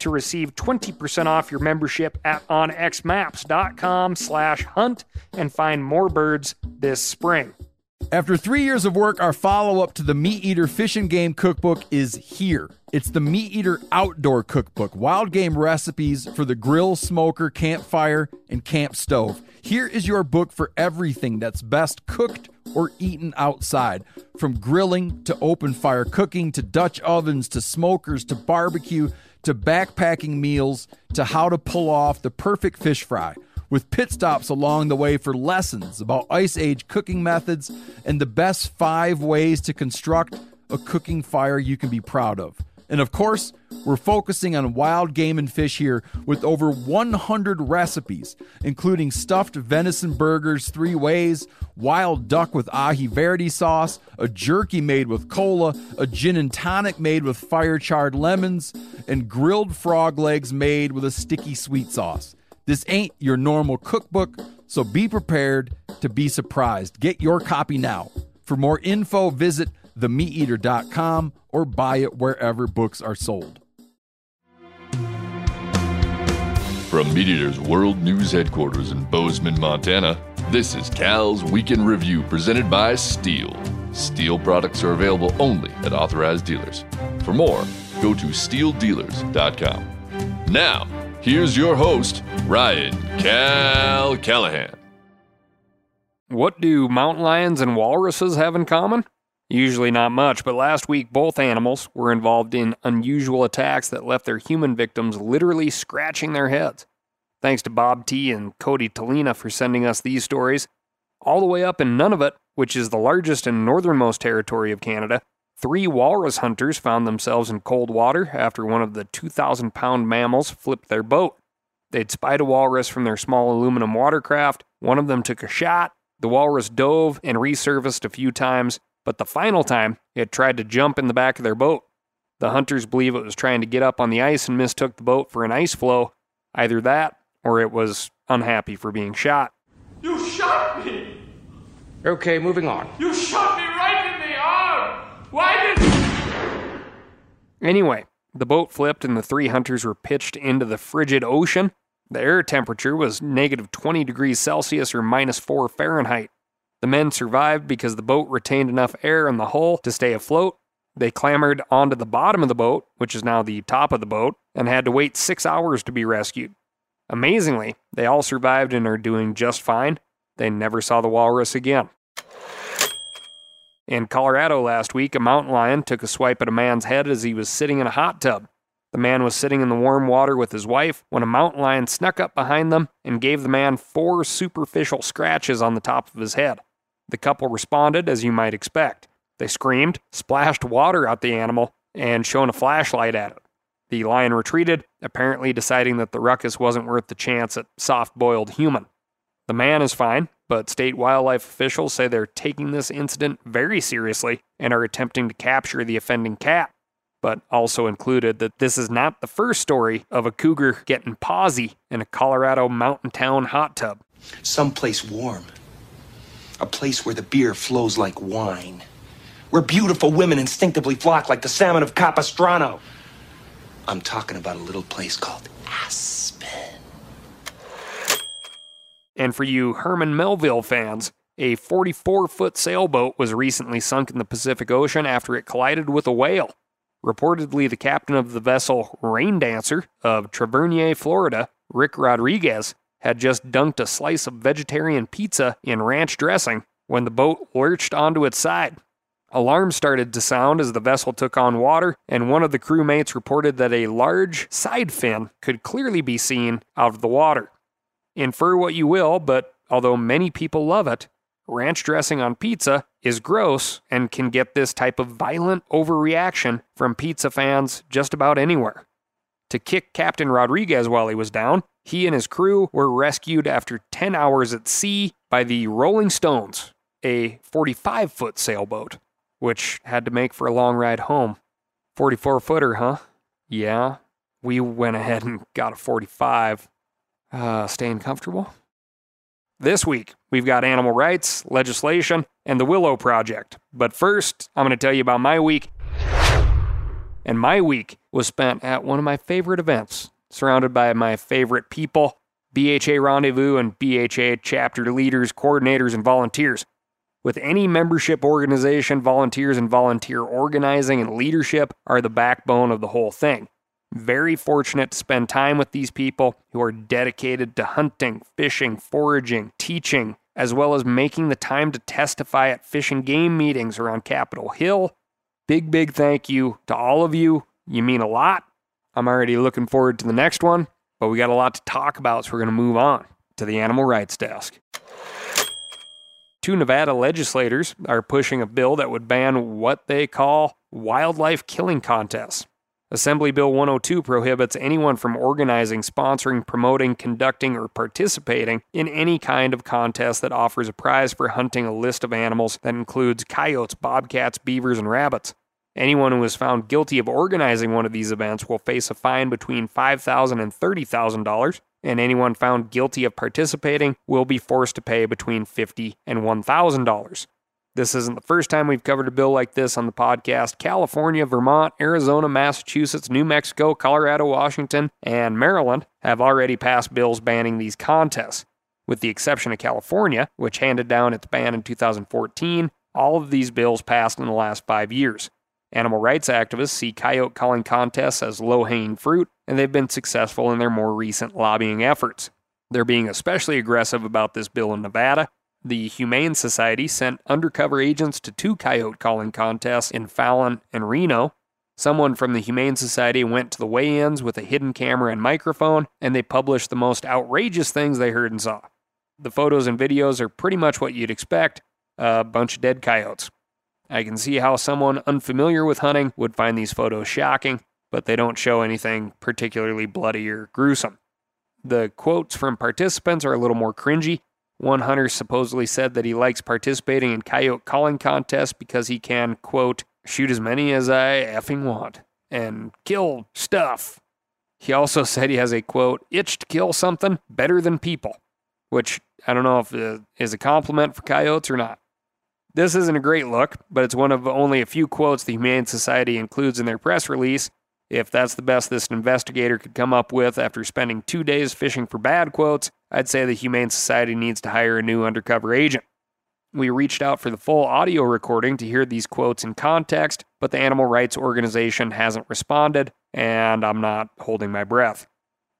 to receive 20% off your membership at onxmaps.com slash hunt and find more birds this spring. After three years of work, our follow up to the Meat Eater Fish and Game Cookbook is here. It's the Meat Eater Outdoor Cookbook wild game recipes for the grill, smoker, campfire, and camp stove. Here is your book for everything that's best cooked or eaten outside. From grilling to open fire cooking to Dutch ovens to smokers to barbecue to backpacking meals to how to pull off the perfect fish fry with pit stops along the way for lessons about ice age cooking methods and the best five ways to construct a cooking fire you can be proud of. And of course, we're focusing on wild game and fish here with over 100 recipes, including stuffed venison burgers three ways, wild duck with aji verde sauce, a jerky made with cola, a gin and tonic made with fire charred lemons, and grilled frog legs made with a sticky sweet sauce. This ain't your normal cookbook, so be prepared to be surprised. Get your copy now. For more info, visit themeateater.com or buy it wherever books are sold. From MeatEater's World News Headquarters in Bozeman, Montana, this is Cal's Week in Review presented by STIHL. STIHL products are available only at authorized dealers. For more, go to stihldealers.com. Now, here's your host, Ryan Cal Callahan. What do mountain lions and walruses have in common? Usually not much, but last week both animals were involved in unusual attacks that left their human victims literally scratching their heads. Thanks to Bob T and Cody Tolina for sending us these stories. All the way up in Nunavut, which is the largest and northernmost territory of Canada, three walrus hunters found themselves in cold water after one of the 2,000 pound mammals flipped their boat. They'd spied a walrus from their small aluminum watercraft. One of them took a shot. The walrus dove and resurfaced a few times, but the final time, it tried to jump in the back of their boat. The hunters believe it was trying to get up on the ice and mistook the boat for an ice floe. Either that, or it was unhappy for being shot. You shot me! Okay, moving on. You shot me right in the arm! Why did. Anyway, the boat flipped and the three hunters were pitched into the frigid ocean. The air temperature was negative 20 degrees Celsius or minus 4 Fahrenheit. The men survived because the boat retained enough air in the hull to stay afloat. They clambered onto the bottom of the boat, which is now the top of the boat, and had to wait six hours to be rescued. Amazingly, they all survived and are doing just fine. They never saw the walrus again. In Colorado last week, a mountain lion took a swipe at a man's head as he was sitting in a hot tub. The man was sitting in the warm water with his wife when a mountain lion snuck up behind them and gave the man four superficial scratches on the top of his head. The couple responded as you might expect. They screamed, splashed water at the animal, and shone a flashlight at it. The lion retreated, apparently deciding that the ruckus wasn't worth the chance at soft boiled human. The man is fine, but state wildlife officials say they're taking this incident very seriously and are attempting to capture the offending cat. But also included that this is not the first story of a cougar getting pawsy in a Colorado mountain town hot tub. Someplace warm. A place where the beer flows like wine. Where beautiful women instinctively flock like the salmon of Capistrano. I'm talking about a little place called Aspen. And for you Herman Melville fans, a 44 foot sailboat was recently sunk in the Pacific Ocean after it collided with a whale. Reportedly, the captain of the vessel Rain Dancer of Tavernier, Florida, Rick Rodriguez, had just dunked a slice of vegetarian pizza in ranch dressing when the boat lurched onto its side. Alarms started to sound as the vessel took on water, and one of the crewmates reported that a large side fin could clearly be seen out of the water. Infer what you will, but although many people love it, ranch dressing on pizza is gross and can get this type of violent overreaction from pizza fans just about anywhere. to kick Captain Rodriguez while he was down. He and his crew were rescued after 10 hours at sea by the Rolling Stones, a 45 foot sailboat, which had to make for a long ride home. 44 footer, huh? Yeah. We went ahead and got a 45. Uh, staying comfortable? This week, we've got animal rights, legislation, and the Willow Project. But first, I'm going to tell you about my week. And my week was spent at one of my favorite events, surrounded by my favorite people BHA Rendezvous and BHA chapter leaders, coordinators, and volunteers. With any membership organization, volunteers and volunteer organizing and leadership are the backbone of the whole thing. Very fortunate to spend time with these people who are dedicated to hunting, fishing, foraging, teaching, as well as making the time to testify at fish and game meetings around Capitol Hill. Big, big thank you to all of you. You mean a lot. I'm already looking forward to the next one, but we got a lot to talk about, so we're going to move on to the animal rights desk. Two Nevada legislators are pushing a bill that would ban what they call wildlife killing contests. Assembly Bill 102 prohibits anyone from organizing, sponsoring, promoting, conducting, or participating in any kind of contest that offers a prize for hunting a list of animals that includes coyotes, bobcats, beavers, and rabbits. Anyone who is found guilty of organizing one of these events will face a fine between $5,000 and $30,000, and anyone found guilty of participating will be forced to pay between $50 and $1,000. This isn't the first time we've covered a bill like this on the podcast. California, Vermont, Arizona, Massachusetts, New Mexico, Colorado, Washington, and Maryland have already passed bills banning these contests. With the exception of California, which handed down its ban in 2014, all of these bills passed in the last five years. Animal rights activists see coyote calling contests as low hanging fruit, and they've been successful in their more recent lobbying efforts. They're being especially aggressive about this bill in Nevada, the Humane Society sent undercover agents to two coyote calling contests in Fallon and Reno. Someone from the Humane Society went to the weigh ins with a hidden camera and microphone, and they published the most outrageous things they heard and saw. The photos and videos are pretty much what you'd expect a bunch of dead coyotes. I can see how someone unfamiliar with hunting would find these photos shocking, but they don't show anything particularly bloody or gruesome. The quotes from participants are a little more cringy, one hunter supposedly said that he likes participating in coyote calling contests because he can, quote, shoot as many as I effing want and kill stuff. He also said he has a, quote, itch to kill something better than people, which I don't know if it is a compliment for coyotes or not. This isn't a great look, but it's one of only a few quotes the Humane Society includes in their press release. If that's the best this investigator could come up with after spending two days fishing for bad quotes, I'd say the Humane Society needs to hire a new undercover agent. We reached out for the full audio recording to hear these quotes in context, but the animal rights organization hasn't responded, and I'm not holding my breath.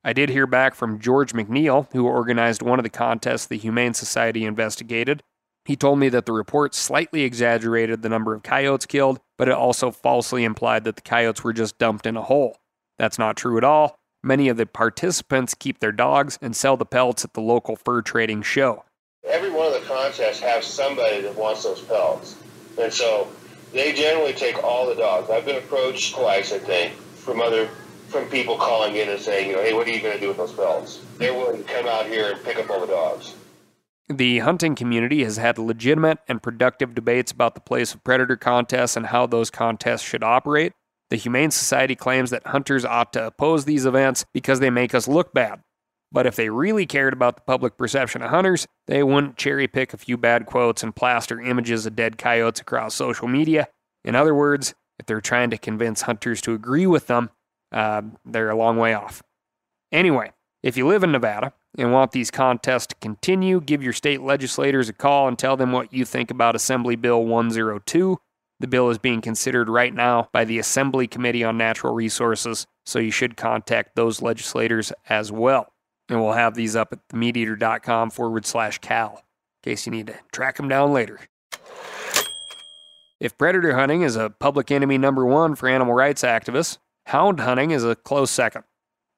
I did hear back from George McNeil, who organized one of the contests the Humane Society investigated. He told me that the report slightly exaggerated the number of coyotes killed, but it also falsely implied that the coyotes were just dumped in a hole. That's not true at all. Many of the participants keep their dogs and sell the pelts at the local fur trading show. Every one of the contests has somebody that wants those pelts. And so they generally take all the dogs. I've been approached twice, I think, from other from people calling in and saying, you know, hey, what are you going to do with those pelts? They're willing to come out here and pick up all the dogs. The hunting community has had legitimate and productive debates about the place of predator contests and how those contests should operate. The Humane Society claims that hunters ought to oppose these events because they make us look bad. But if they really cared about the public perception of hunters, they wouldn't cherry pick a few bad quotes and plaster images of dead coyotes across social media. In other words, if they're trying to convince hunters to agree with them, uh, they're a long way off. Anyway, if you live in Nevada and want these contests to continue, give your state legislators a call and tell them what you think about Assembly Bill 102. The bill is being considered right now by the Assembly Committee on Natural Resources, so you should contact those legislators as well. And we'll have these up at themeateater.com forward slash cal in case you need to track them down later. If predator hunting is a public enemy number one for animal rights activists, hound hunting is a close second.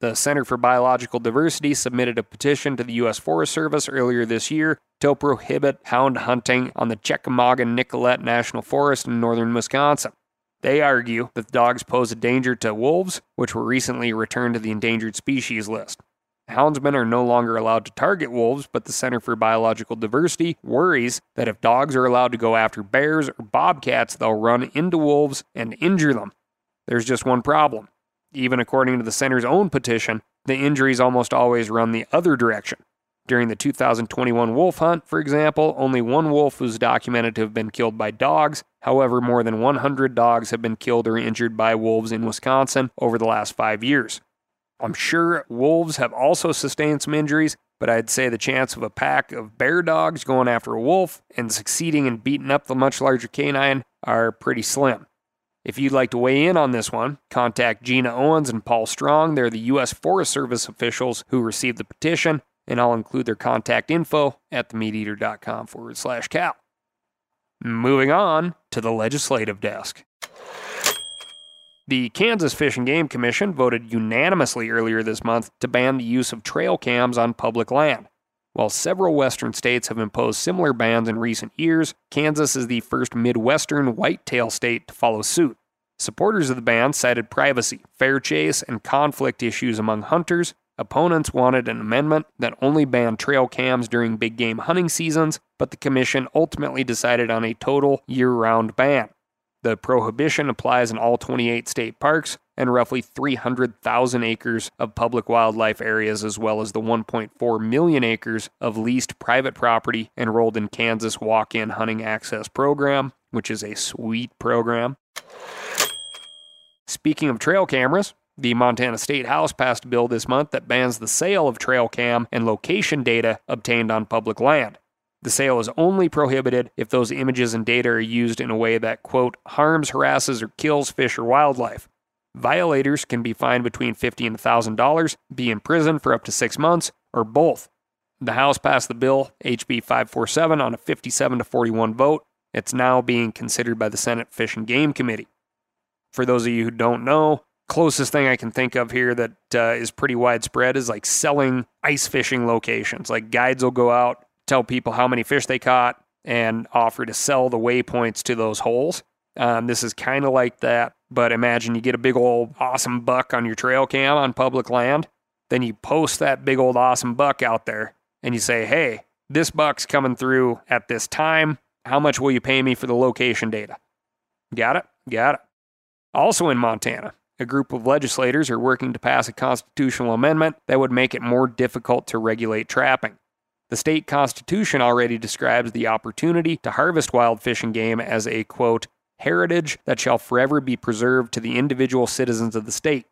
The Center for Biological Diversity submitted a petition to the U.S. Forest Service earlier this year to prohibit hound hunting on the Chequamegon Nicolet National Forest in northern Wisconsin. They argue that the dogs pose a danger to wolves, which were recently returned to the endangered species list. Houndsmen are no longer allowed to target wolves, but the Center for Biological Diversity worries that if dogs are allowed to go after bears or bobcats, they'll run into wolves and injure them. There's just one problem. Even according to the center's own petition, the injuries almost always run the other direction. During the 2021 wolf hunt, for example, only one wolf was documented to have been killed by dogs. However, more than 100 dogs have been killed or injured by wolves in Wisconsin over the last five years. I'm sure wolves have also sustained some injuries, but I'd say the chance of a pack of bear dogs going after a wolf and succeeding in beating up the much larger canine are pretty slim. If you'd like to weigh in on this one, contact Gina Owens and Paul Strong. They're the U.S. Forest Service officials who received the petition, and I'll include their contact info at themeateater.com forward slash cal. Moving on to the legislative desk. The Kansas Fish and Game Commission voted unanimously earlier this month to ban the use of trail cams on public land. While several western states have imposed similar bans in recent years, Kansas is the first Midwestern whitetail state to follow suit. Supporters of the ban cited privacy, fair chase, and conflict issues among hunters. Opponents wanted an amendment that only banned trail cams during big game hunting seasons, but the commission ultimately decided on a total year round ban. The prohibition applies in all 28 state parks and roughly 300,000 acres of public wildlife areas, as well as the 1.4 million acres of leased private property enrolled in Kansas Walk In Hunting Access Program, which is a sweet program. Speaking of trail cameras, the Montana State House passed a bill this month that bans the sale of trail cam and location data obtained on public land. The sale is only prohibited if those images and data are used in a way that, quote, harms, harasses, or kills fish or wildlife. Violators can be fined between 50 and $1,000, be in prison for up to six months, or both. The House passed the bill, HB 547, on a 57 to 41 vote. It's now being considered by the Senate Fish and Game Committee. For those of you who don't know, closest thing I can think of here that uh, is pretty widespread is like selling ice fishing locations. Like guides will go out, tell people how many fish they caught, and offer to sell the waypoints to those holes. Um, this is kind of like that, but imagine you get a big old awesome buck on your trail cam on public land. Then you post that big old awesome buck out there and you say, hey, this buck's coming through at this time. How much will you pay me for the location data? Got it? Got it. Also in Montana, a group of legislators are working to pass a constitutional amendment that would make it more difficult to regulate trapping. The state constitution already describes the opportunity to harvest wild fish and game as a, quote, heritage that shall forever be preserved to the individual citizens of the state.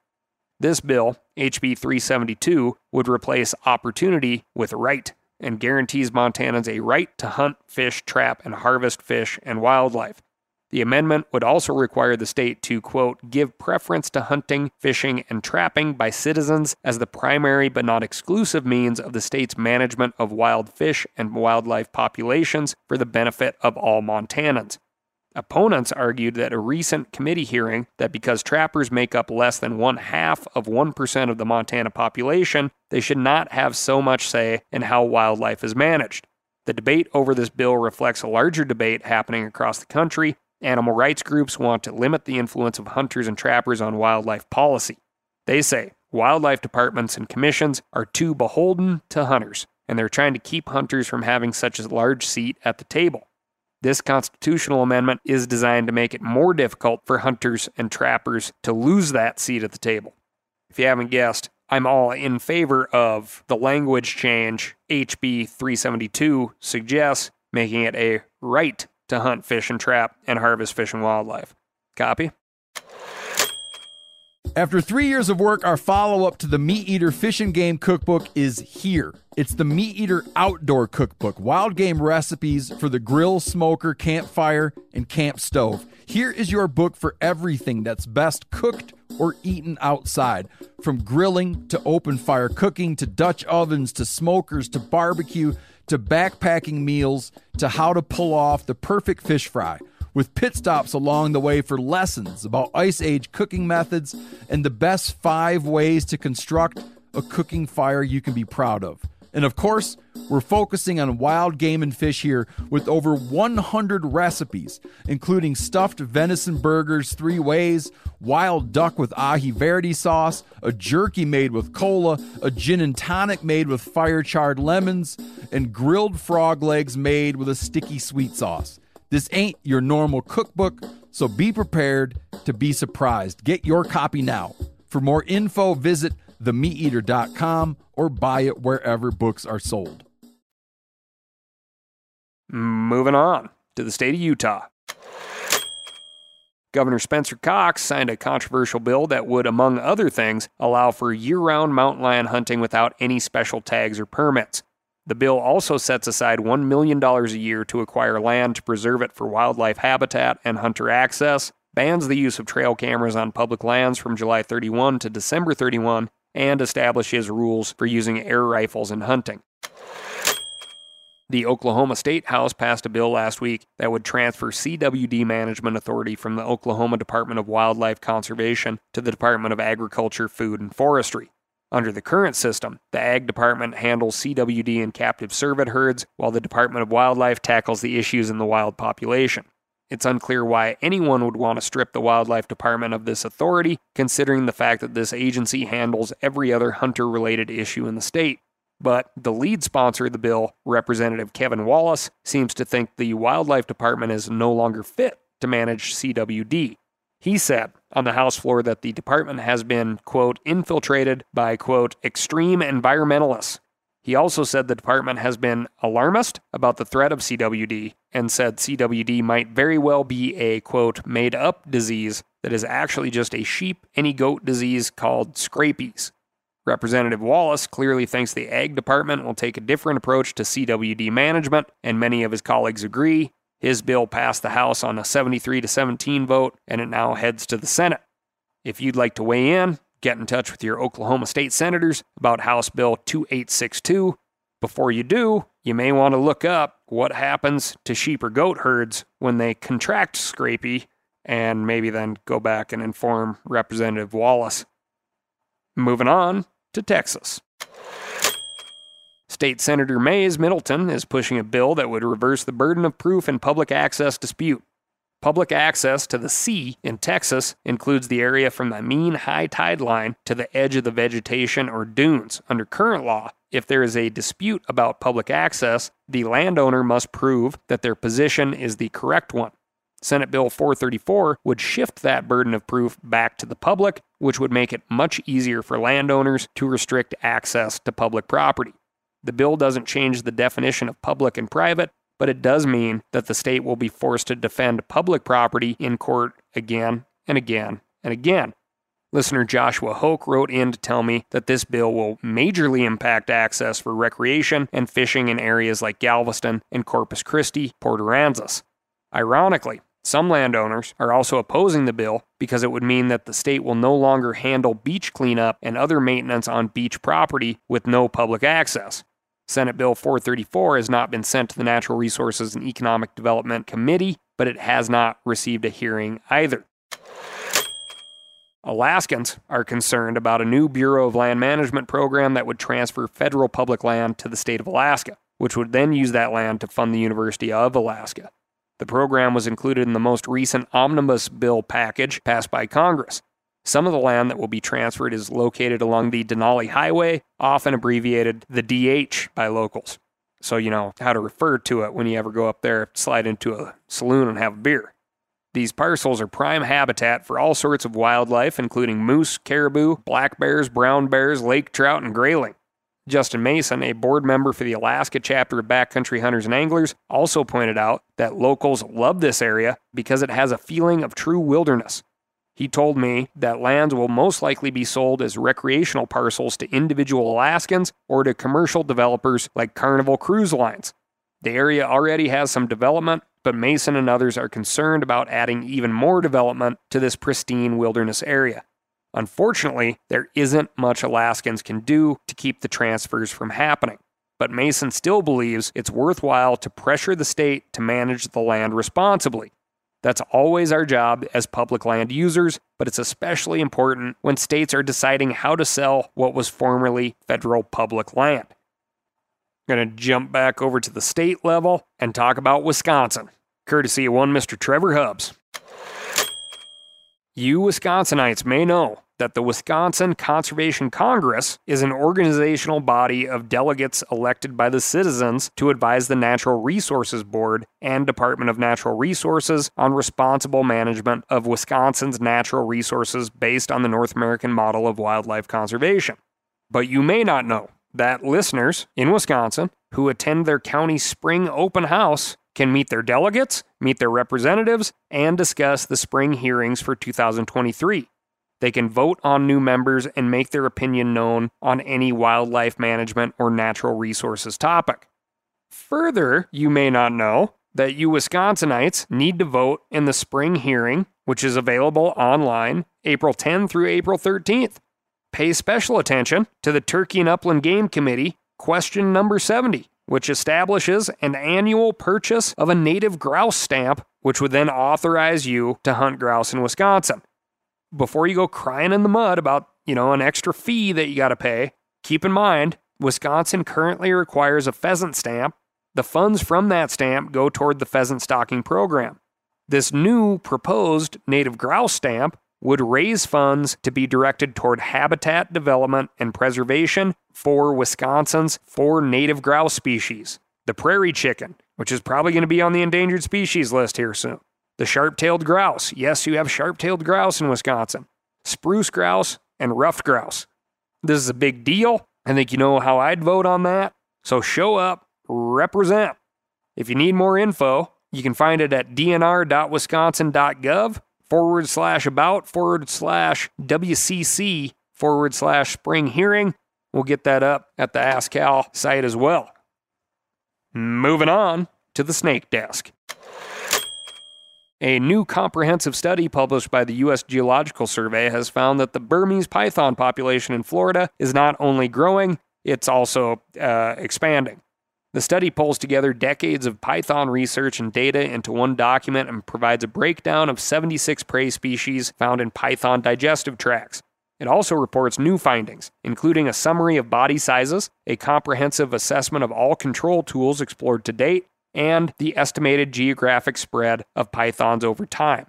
This bill, HB 372, would replace opportunity with right and guarantees Montanans a right to hunt, fish, trap, and harvest fish and wildlife. The amendment would also require the state to, quote, give preference to hunting, fishing, and trapping by citizens as the primary but not exclusive means of the state's management of wild fish and wildlife populations for the benefit of all Montanans. Opponents argued that a recent committee hearing that because trappers make up less than one half of 1% of the Montana population, they should not have so much say in how wildlife is managed. The debate over this bill reflects a larger debate happening across the country Animal rights groups want to limit the influence of hunters and trappers on wildlife policy. They say wildlife departments and commissions are too beholden to hunters, and they're trying to keep hunters from having such a large seat at the table. This constitutional amendment is designed to make it more difficult for hunters and trappers to lose that seat at the table. If you haven't guessed, I'm all in favor of the language change HB 372 suggests, making it a right to hunt, fish, and trap and harvest fish and wildlife. Copy? After three years of work, our follow up to the Meat Eater Fish and Game Cookbook is here. It's the Meat Eater Outdoor Cookbook wild game recipes for the grill, smoker, campfire, and camp stove. Here is your book for everything that's best cooked or eaten outside from grilling to open fire cooking to Dutch ovens to smokers to barbecue to backpacking meals to how to pull off the perfect fish fry, with pit stops along the way for lessons about ice age cooking methods and the best five ways to construct a cooking fire you can be proud of. And of course, we're focusing on wild game and fish here with over 100 recipes, including stuffed venison burgers three ways, wild duck with aji verde sauce, a jerky made with cola, a gin and tonic made with fire charred lemons, and grilled frog legs made with a sticky sweet sauce. This ain't your normal cookbook, so be prepared to be surprised. Get your copy now. For more info, visit themeateater.com or buy it wherever books are sold. Moving on to the state of Utah. Governor Spencer Cox signed a controversial bill that would, among other things, allow for year round mountain lion hunting without any special tags or permits. The bill also sets aside $1 million a year to acquire land to preserve it for wildlife habitat and hunter access, bans the use of trail cameras on public lands from July 31 to December 31, and establishes rules for using air rifles in hunting. The Oklahoma State House passed a bill last week that would transfer CWD management authority from the Oklahoma Department of Wildlife Conservation to the Department of Agriculture, Food, and Forestry. Under the current system, the Ag Department handles CWD and captive cervid herds, while the Department of Wildlife tackles the issues in the wild population. It's unclear why anyone would want to strip the Wildlife Department of this authority, considering the fact that this agency handles every other hunter related issue in the state. But the lead sponsor of the bill, Representative Kevin Wallace, seems to think the Wildlife Department is no longer fit to manage CWD. He said on the House floor that the department has been, quote, infiltrated by, quote, extreme environmentalists. He also said the department has been alarmist about the threat of CWD and said CWD might very well be a, quote, made up disease that is actually just a sheep any goat disease called scrapies. Representative Wallace clearly thinks the Ag Department will take a different approach to CWD management, and many of his colleagues agree. His bill passed the House on a 73 to 17 vote, and it now heads to the Senate. If you'd like to weigh in, get in touch with your Oklahoma State senators about House Bill 2862. Before you do, you may want to look up what happens to sheep or goat herds when they contract scrapie, and maybe then go back and inform Representative Wallace. Moving on to Texas. State Senator Mayes Middleton is pushing a bill that would reverse the burden of proof in public access dispute. Public access to the sea in Texas includes the area from the mean high tide line to the edge of the vegetation or dunes. Under current law, if there is a dispute about public access, the landowner must prove that their position is the correct one. Senate Bill 434 would shift that burden of proof back to the public, which would make it much easier for landowners to restrict access to public property. The bill doesn't change the definition of public and private, but it does mean that the state will be forced to defend public property in court again and again and again. Listener Joshua Hoke wrote in to tell me that this bill will majorly impact access for recreation and fishing in areas like Galveston and Corpus Christi, Port Aransas. Ironically, some landowners are also opposing the bill because it would mean that the state will no longer handle beach cleanup and other maintenance on beach property with no public access. Senate Bill 434 has not been sent to the Natural Resources and Economic Development Committee, but it has not received a hearing either. Alaskans are concerned about a new Bureau of Land Management program that would transfer federal public land to the state of Alaska, which would then use that land to fund the University of Alaska. The program was included in the most recent omnibus bill package passed by Congress. Some of the land that will be transferred is located along the Denali Highway, often abbreviated the DH by locals. So you know how to refer to it when you ever go up there, slide into a saloon and have a beer. These parcels are prime habitat for all sorts of wildlife, including moose, caribou, black bears, brown bears, lake trout, and grayling. Justin Mason, a board member for the Alaska chapter of Backcountry Hunters and Anglers, also pointed out that locals love this area because it has a feeling of true wilderness. He told me that lands will most likely be sold as recreational parcels to individual Alaskans or to commercial developers like Carnival Cruise Lines. The area already has some development, but Mason and others are concerned about adding even more development to this pristine wilderness area. Unfortunately, there isn't much Alaskans can do to keep the transfers from happening. But Mason still believes it's worthwhile to pressure the state to manage the land responsibly that's always our job as public land users, but it's especially important when states are deciding how to sell what was formerly federal public land. I'm Going to jump back over to the state level and talk about Wisconsin, courtesy of one Mr. Trevor Hubbs. You Wisconsinites may know that the Wisconsin Conservation Congress is an organizational body of delegates elected by the citizens to advise the Natural Resources Board and Department of Natural Resources on responsible management of Wisconsin's natural resources based on the North American model of wildlife conservation. But you may not know that listeners in Wisconsin who attend their county spring open house can meet their delegates, meet their representatives, and discuss the spring hearings for 2023. They can vote on new members and make their opinion known on any wildlife management or natural resources topic. Further, you may not know that you Wisconsinites need to vote in the spring hearing, which is available online April 10 through April 13th. Pay special attention to the Turkey and Upland Game Committee question number 70, which establishes an annual purchase of a native grouse stamp, which would then authorize you to hunt grouse in Wisconsin before you go crying in the mud about, you know, an extra fee that you got to pay, keep in mind Wisconsin currently requires a pheasant stamp. The funds from that stamp go toward the pheasant stocking program. This new proposed native grouse stamp would raise funds to be directed toward habitat development and preservation for Wisconsin's four native grouse species the prairie chicken, which is probably going to be on the endangered species list here soon, the sharp tailed grouse. Yes, you have sharp tailed grouse in Wisconsin. Spruce grouse and ruffed grouse. This is a big deal. I think you know how I'd vote on that. So show up, represent. If you need more info, you can find it at dnr.wisconsin.gov forward slash about forward slash WCC forward slash spring hearing. We'll get that up at the Ask Cal site as well. Moving on to the snake desk. A new comprehensive study published by the U.S. Geological Survey has found that the Burmese python population in Florida is not only growing, it's also uh, expanding. The study pulls together decades of python research and data into one document and provides a breakdown of 76 prey species found in python digestive tracts. It also reports new findings, including a summary of body sizes, a comprehensive assessment of all control tools explored to date, and the estimated geographic spread of pythons over time.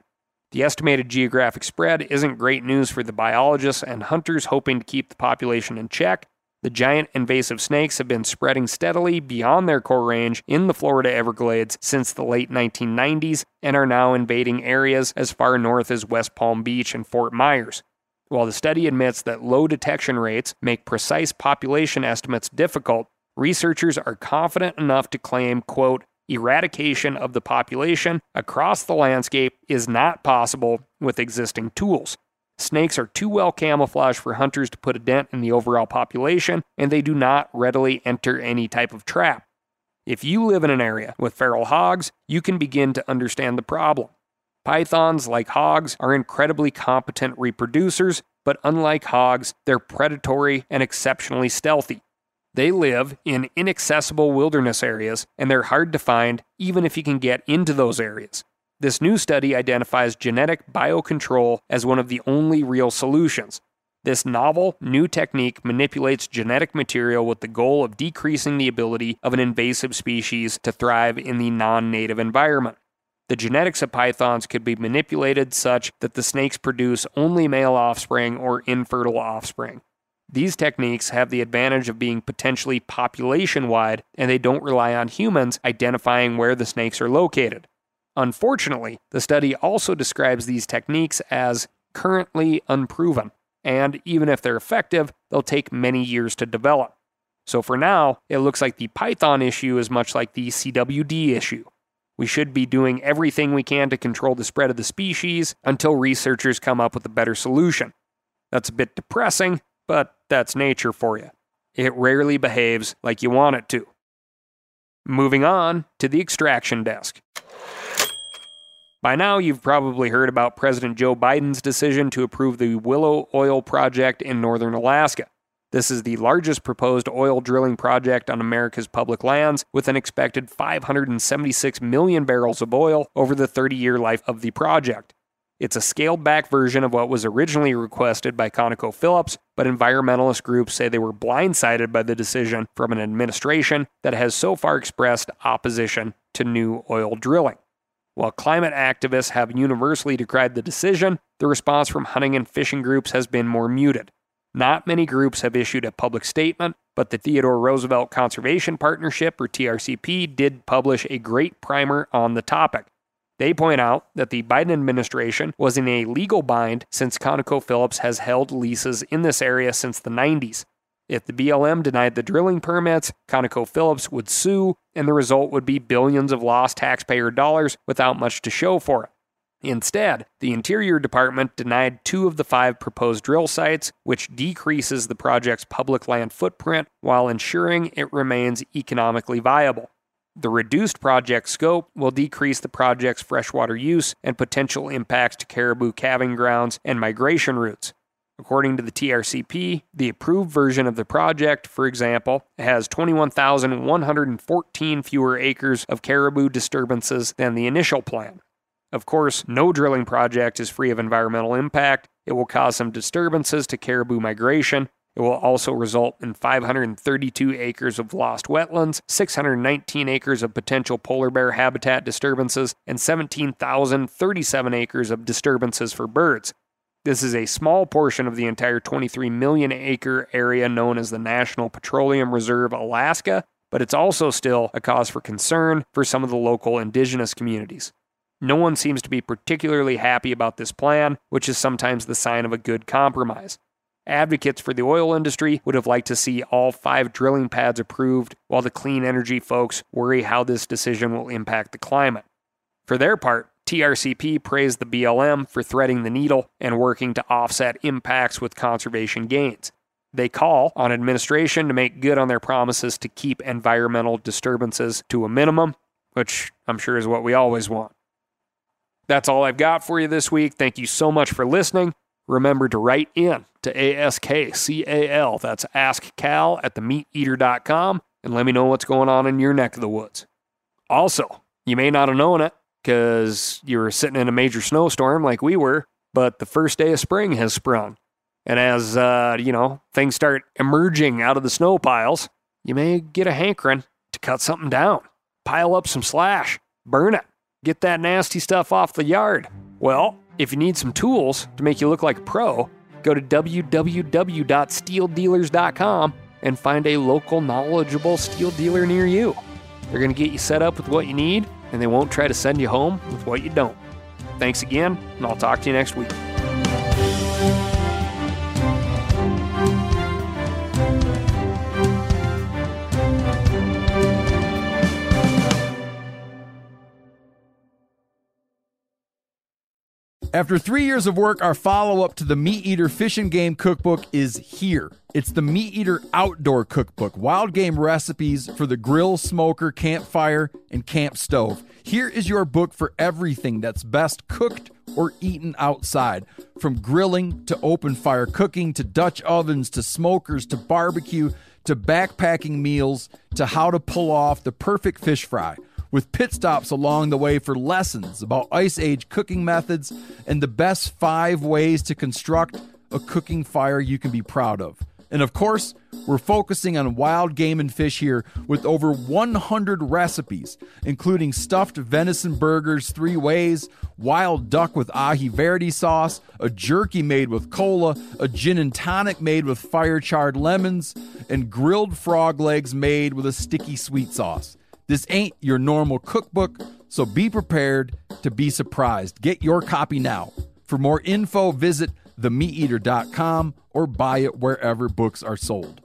The estimated geographic spread isn't great news for the biologists and hunters hoping to keep the population in check. The giant invasive snakes have been spreading steadily beyond their core range in the Florida Everglades since the late 1990s and are now invading areas as far north as West Palm Beach and Fort Myers. While the study admits that low detection rates make precise population estimates difficult, researchers are confident enough to claim, quote, eradication of the population across the landscape is not possible with existing tools. Snakes are too well camouflaged for hunters to put a dent in the overall population, and they do not readily enter any type of trap. If you live in an area with feral hogs, you can begin to understand the problem. Pythons, like hogs, are incredibly competent reproducers, but unlike hogs, they're predatory and exceptionally stealthy. They live in inaccessible wilderness areas, and they're hard to find even if you can get into those areas. This new study identifies genetic biocontrol as one of the only real solutions. This novel, new technique manipulates genetic material with the goal of decreasing the ability of an invasive species to thrive in the non native environment. The genetics of pythons could be manipulated such that the snakes produce only male offspring or infertile offspring. These techniques have the advantage of being potentially population wide, and they don't rely on humans identifying where the snakes are located. Unfortunately, the study also describes these techniques as currently unproven, and even if they're effective, they'll take many years to develop. So for now, it looks like the Python issue is much like the CWD issue. We should be doing everything we can to control the spread of the species until researchers come up with a better solution. That's a bit depressing, but that's nature for you. It rarely behaves like you want it to. Moving on to the extraction desk. By now, you've probably heard about President Joe Biden's decision to approve the Willow Oil Project in northern Alaska. This is the largest proposed oil drilling project on America's public lands, with an expected 576 million barrels of oil over the 30 year life of the project. It's a scaled back version of what was originally requested by ConocoPhillips, but environmentalist groups say they were blindsided by the decision from an administration that has so far expressed opposition to new oil drilling. While climate activists have universally decried the decision, the response from hunting and fishing groups has been more muted. Not many groups have issued a public statement, but the Theodore Roosevelt Conservation Partnership, or TRCP, did publish a great primer on the topic. They point out that the Biden administration was in a legal bind since ConocoPhillips has held leases in this area since the 90s. If the BLM denied the drilling permits, ConocoPhillips would sue, and the result would be billions of lost taxpayer dollars without much to show for it. Instead, the Interior Department denied two of the five proposed drill sites, which decreases the project's public land footprint while ensuring it remains economically viable. The reduced project scope will decrease the project's freshwater use and potential impacts to caribou calving grounds and migration routes. According to the TRCP, the approved version of the project, for example, has 21,114 fewer acres of caribou disturbances than the initial plan. Of course, no drilling project is free of environmental impact. It will cause some disturbances to caribou migration, it will also result in 532 acres of lost wetlands, 619 acres of potential polar bear habitat disturbances, and 17,037 acres of disturbances for birds. This is a small portion of the entire 23 million acre area known as the National Petroleum Reserve Alaska, but it's also still a cause for concern for some of the local indigenous communities. No one seems to be particularly happy about this plan, which is sometimes the sign of a good compromise. Advocates for the oil industry would have liked to see all five drilling pads approved, while the clean energy folks worry how this decision will impact the climate. For their part, TRCP praised the BLM for threading the needle and working to offset impacts with conservation gains. They call on administration to make good on their promises to keep environmental disturbances to a minimum, which I'm sure is what we always want. That's all I've got for you this week. Thank you so much for listening. Remember to write in to ASKCAL, that's askcal at themeateater.com, and let me know what's going on in your neck of the woods. Also, you may not have known it because you were sitting in a major snowstorm like we were, but the first day of spring has sprung. And as, uh, you know, things start emerging out of the snow piles, you may get a hankering to cut something down, pile up some slash, burn it, get that nasty stuff off the yard. Well, if you need some tools to make you look like a pro, go to www.stihldealers.com and find a local knowledgeable STIHL dealer near you. They're going to get you set up with what you need, and they won't try to send you home with what you don't. Thanks again, and I'll talk to you next week. After three years of work, our follow up to the Meat Eater Fish and Game Cookbook is here. It's the Meat Eater Outdoor Cookbook wild game recipes for the grill, smoker, campfire, and camp stove. Here is your book for everything that's best cooked or eaten outside. From grilling to open fire cooking to Dutch ovens to smokers to barbecue to backpacking meals to how to pull off the perfect fish fry with pit stops along the way for lessons about Ice Age cooking methods and the best five ways to construct a cooking fire you can be proud of. And of course, we're focusing on wild game and fish here with over 100 recipes, including stuffed venison burgers three ways, wild duck with aji verde sauce, a jerky made with cola, a gin and tonic made with fire charred lemons, and grilled frog legs made with a sticky sweet sauce. This ain't your normal cookbook, so be prepared to be surprised. Get your copy now. For more info, visit themeateater.com or buy it wherever books are sold.